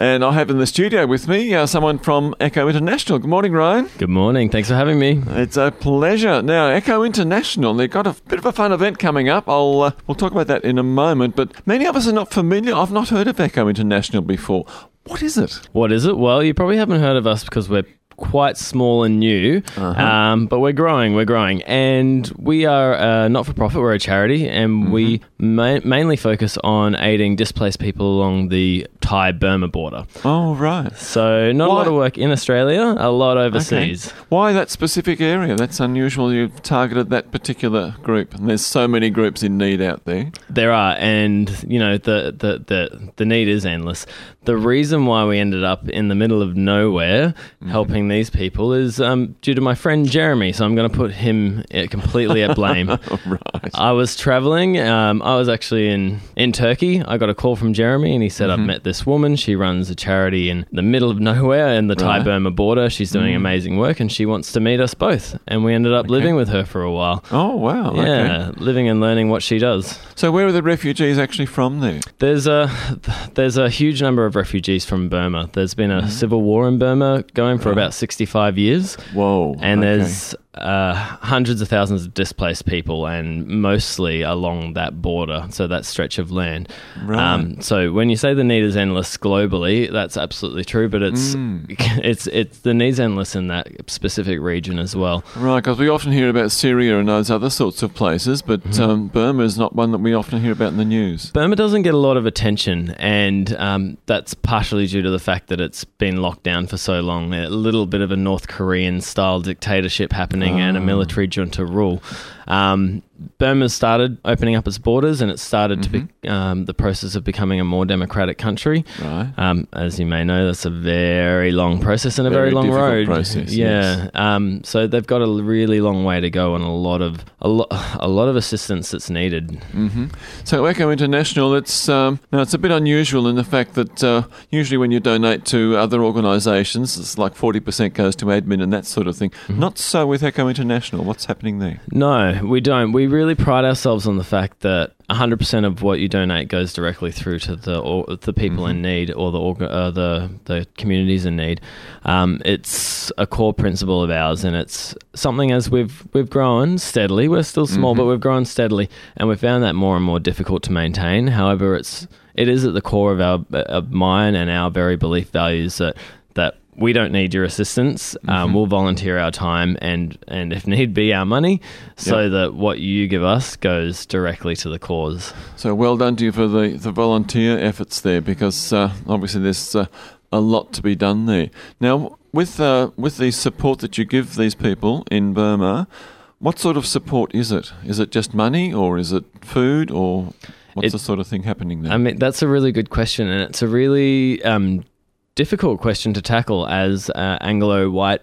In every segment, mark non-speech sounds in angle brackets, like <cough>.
And I have in the studio with me uh, someone from Echo International. Good morning, Ryan. Good morning. Thanks for having me. It's a pleasure. Now, Echo International, they've got a bit of a fun event coming up. I'll uh, we'll talk about that in a moment. But many of us are not familiar. I've not heard of Echo International before. What is it? What is it? Well, you probably haven't heard of us because we're quite small and new, Uh-huh. um, but we're growing. We're growing, and we are uh, not for profit. We're a charity, and we Mm-hmm. ma- mainly focus on aiding displaced people along the Thai Burma border. Oh, right. So not a lot of work in Australia, a lot overseas. Okay. Why that specific area? That's unusual. You've targeted that particular group. And there's so many groups in need out there. There are, and you know the, the the the need is endless. The reason why we ended up in the middle of nowhere helping these people is um, due to my friend Jeremy. So I'm going to put him uh, completely at blame. <laughs> right. I was traveling. Um, I was actually in in Turkey. I got a call from Jeremy, and he said, "I've met this woman. She runs a charity in the middle of nowhere in the Thai Burma border. She's doing amazing work, and she wants to meet us both." And we ended up living with her for a while. Oh, wow. Okay. Yeah, living and learning what she does. So, where are the refugees actually from there? There's a there's a huge number of refugees from Burma. There's been a civil war in Burma going for about 65 years, Whoa. and okay. there's uh, hundreds of thousands of displaced people, and mostly along that border, so that stretch of land. Right. Um, so when you say the need is endless globally, that's absolutely true. But it's Mm. <laughs> it's it's the need's endless in that specific region as well. Right, because we often hear about Syria and those other sorts of places, but Mm-hmm. um, Burma is not one that we often hear about in the news. Burma doesn't get a lot of attention, and um, that's partially due to the fact that it's been locked down for so long. A little bit of a North Korean style dictatorship happening and a military junta rule. Um, Burma started opening up its borders, and it started to be um, the process of becoming a more democratic country. Right. Um, as you may know, that's a very long process and a Very very, long road. process, <laughs> yeah. Um, so they've got a really long way to go and a lot of a, lo- <sighs> a lot of assistance that's needed. hmm So Echo International, it's um, now it's a bit unusual in the fact that uh, usually when you donate to other organisations, it's like forty percent goes to admin and that sort of thing. Mm-hmm. Not so with Echo International. What's happening there? No, we don't. We really pride ourselves on the fact that 100% of what you donate goes directly through to the or, the people in need or the orga- uh, the the communities in need. Um, it's a core principle of ours, and it's something as we've we've grown steadily. We're still small, but we've grown steadily, and we've found that more and more difficult to maintain. However, it's it is at the core of our of mine and our very belief values that we don't need your assistance. Um, we'll volunteer our time and and if need be our money, so Yep. that what you give us goes directly to the cause. So well done to you for the, the volunteer efforts there, because uh, obviously there's uh, a lot to be done there. Now, with uh, with the support that you give these people in Burma, what sort of support is it? Is it just money, or is it food, or what's It- the sort of thing happening there? I mean, that's a really good question, and it's a really um, difficult question to tackle as uh, Anglo white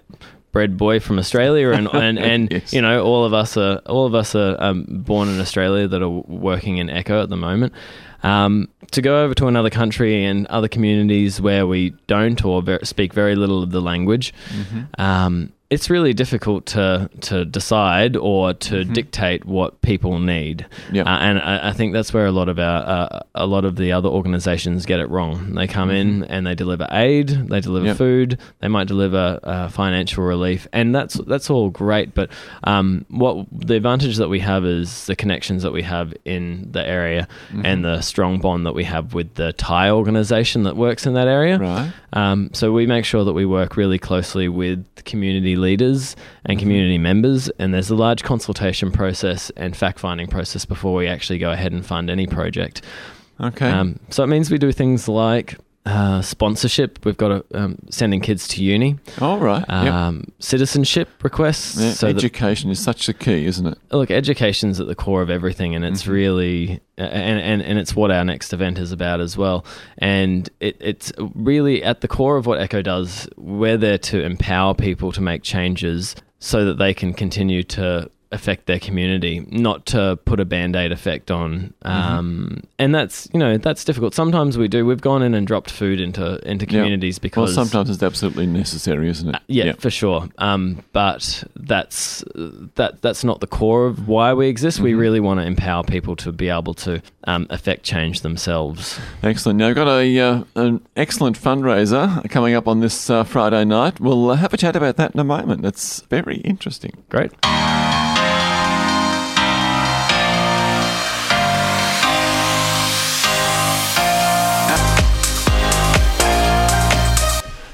bred boy from Australia, and and, <laughs> and Yes. you know, all of us are all of us are um, born in Australia that are working in Echo at the moment. Um, to go over to another country and other communities where we don't or ver- speak very little of the language, um, it's really difficult to to decide or to dictate what people need. Yeah. Uh, and I, I think that's where a lot of our uh, a lot of the other organisations get it wrong. They come in and they deliver aid, they deliver Yep. food, they might deliver uh, financial relief, and that's that's all great. But um, what the advantage that we have is the connections that we have in the area and the strong bond that we have with the Thai organisation that works in that area. right. Um, so we make sure that we work really closely with the community leaders and community members, and there's a large consultation process and fact finding process before we actually go ahead and fund any project. Okay. Um, so it means we do things like uh, sponsorship. We've got a, um, sending kids to uni, All right. yep. um, citizenship requests. Yeah, so education is such a key, isn't it? look, education's at the core of everything, and Mm-hmm. it's really and, and and it's what our next event is about as well. And it, it's really at the core of what Echo does. We're there to empower people to make changes so that they can continue to affect their community, not to put a band aid effect on. Mm-hmm. Um, and that's you know that's difficult. Sometimes we do. We've gone in and dropped food into into Yeah. communities Well, because sometimes it's absolutely necessary, isn't it? yeah, for sure. Um, but that's that that's not the core of why we exist. We really want to empower people to be able to um, affect change themselves. Excellent. Now, we've got a, uh, an excellent fundraiser coming up on this uh, Friday night. We'll uh, have a chat about that in a moment. That's very interesting. Great.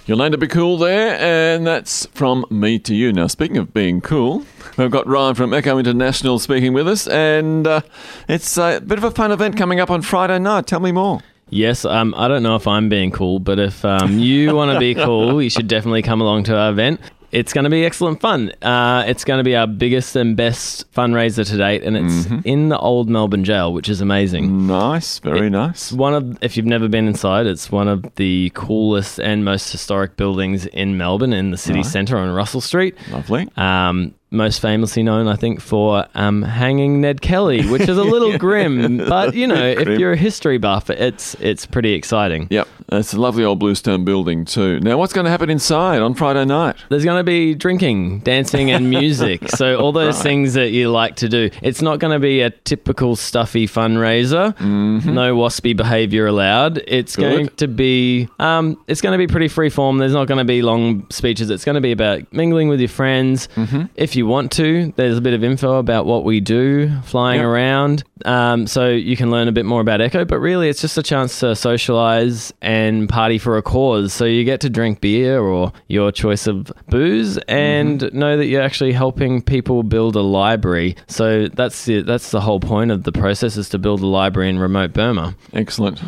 Yolanda Be Cool there, and that's from me to you. Now, speaking of being cool, we've got Ryan from Echo International speaking with us, and uh, it's a bit of a fun event coming up on Friday night. Tell me more. Yes, um, I don't know if I'm being cool, but if um, you want to be <laughs> cool, you should definitely come along to our event. It's going to be excellent fun. Uh, it's going to be our biggest and best fundraiser to date, and it's in the old Melbourne jail, which is amazing. Nice, very nice. One of, if you've never been inside, it's one of the coolest and most historic buildings in Melbourne, in the city Right. centre on Russell Street. Lovely. Um, most famously known, I think, for um, hanging Ned Kelly, which is a little <laughs> grim, but you know, if you're a history buff, it's it's pretty exciting. Yep, it's a lovely old bluestone building too. Now, what's going to happen inside on Friday night? There's going to be drinking, dancing, and music. <laughs> so all those things that you like to do. It's not going to be a typical stuffy fundraiser. No waspy behaviour allowed. It's Mm-hmm. Good. going to be um, it's going to be pretty free form. There's not going to be long speeches. It's going to be about mingling with your friends. Mm-hmm. If you want to, there's a bit of info about what we do, flying Yep. around, um, so you can learn a bit more about Echo. But really, it's just a chance to socialise and party for a cause. So you get to drink beer or your choice of booze, and Mm-hmm. know that you're actually helping people build a library. So that's the, that's the whole point of the process is to build a library in remote Burma. Excellent.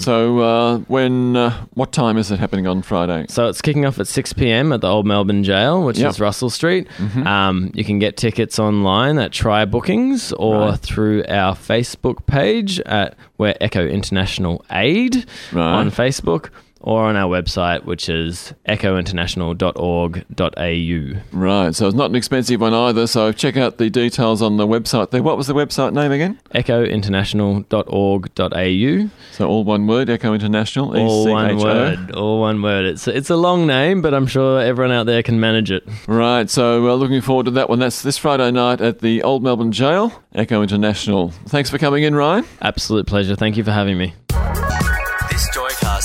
So, uh, when, uh, what time is it happening on Friday? So it's kicking off at 6 p.m. at the Old Melbourne Jail, which Yep. is Russell Street. Um, Um, you can get tickets online at Try Bookings or Right. through our Facebook page at we're Echo International Aid Right. on Facebook or on our website, which is echointernational.org.au. Right, so it's not an expensive one either. So check out the details on the website there. What was the website name again? echointernational.org.au. So all one word, Echo International. All one word. All one word. It's it's a long name, but I'm sure everyone out there can manage it. Right, so uh, looking forward to that one. That's this Friday night at the Old Melbourne Jail, Echo International. Thanks for coming in, Ryan. Absolute pleasure. Thank you for having me.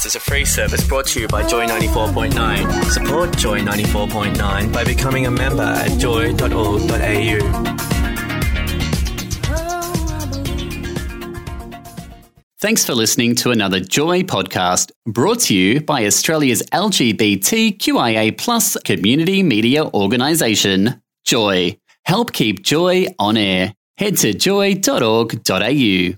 Is a free service brought to you by Joy 94.9. Support Joy 94.9 by becoming a member at joy.org.au. Thanks for listening to another Joy podcast brought to you by Australia's LGBTQIA plus community media organisation, Joy. Help keep Joy on air. Head to joy.org.au.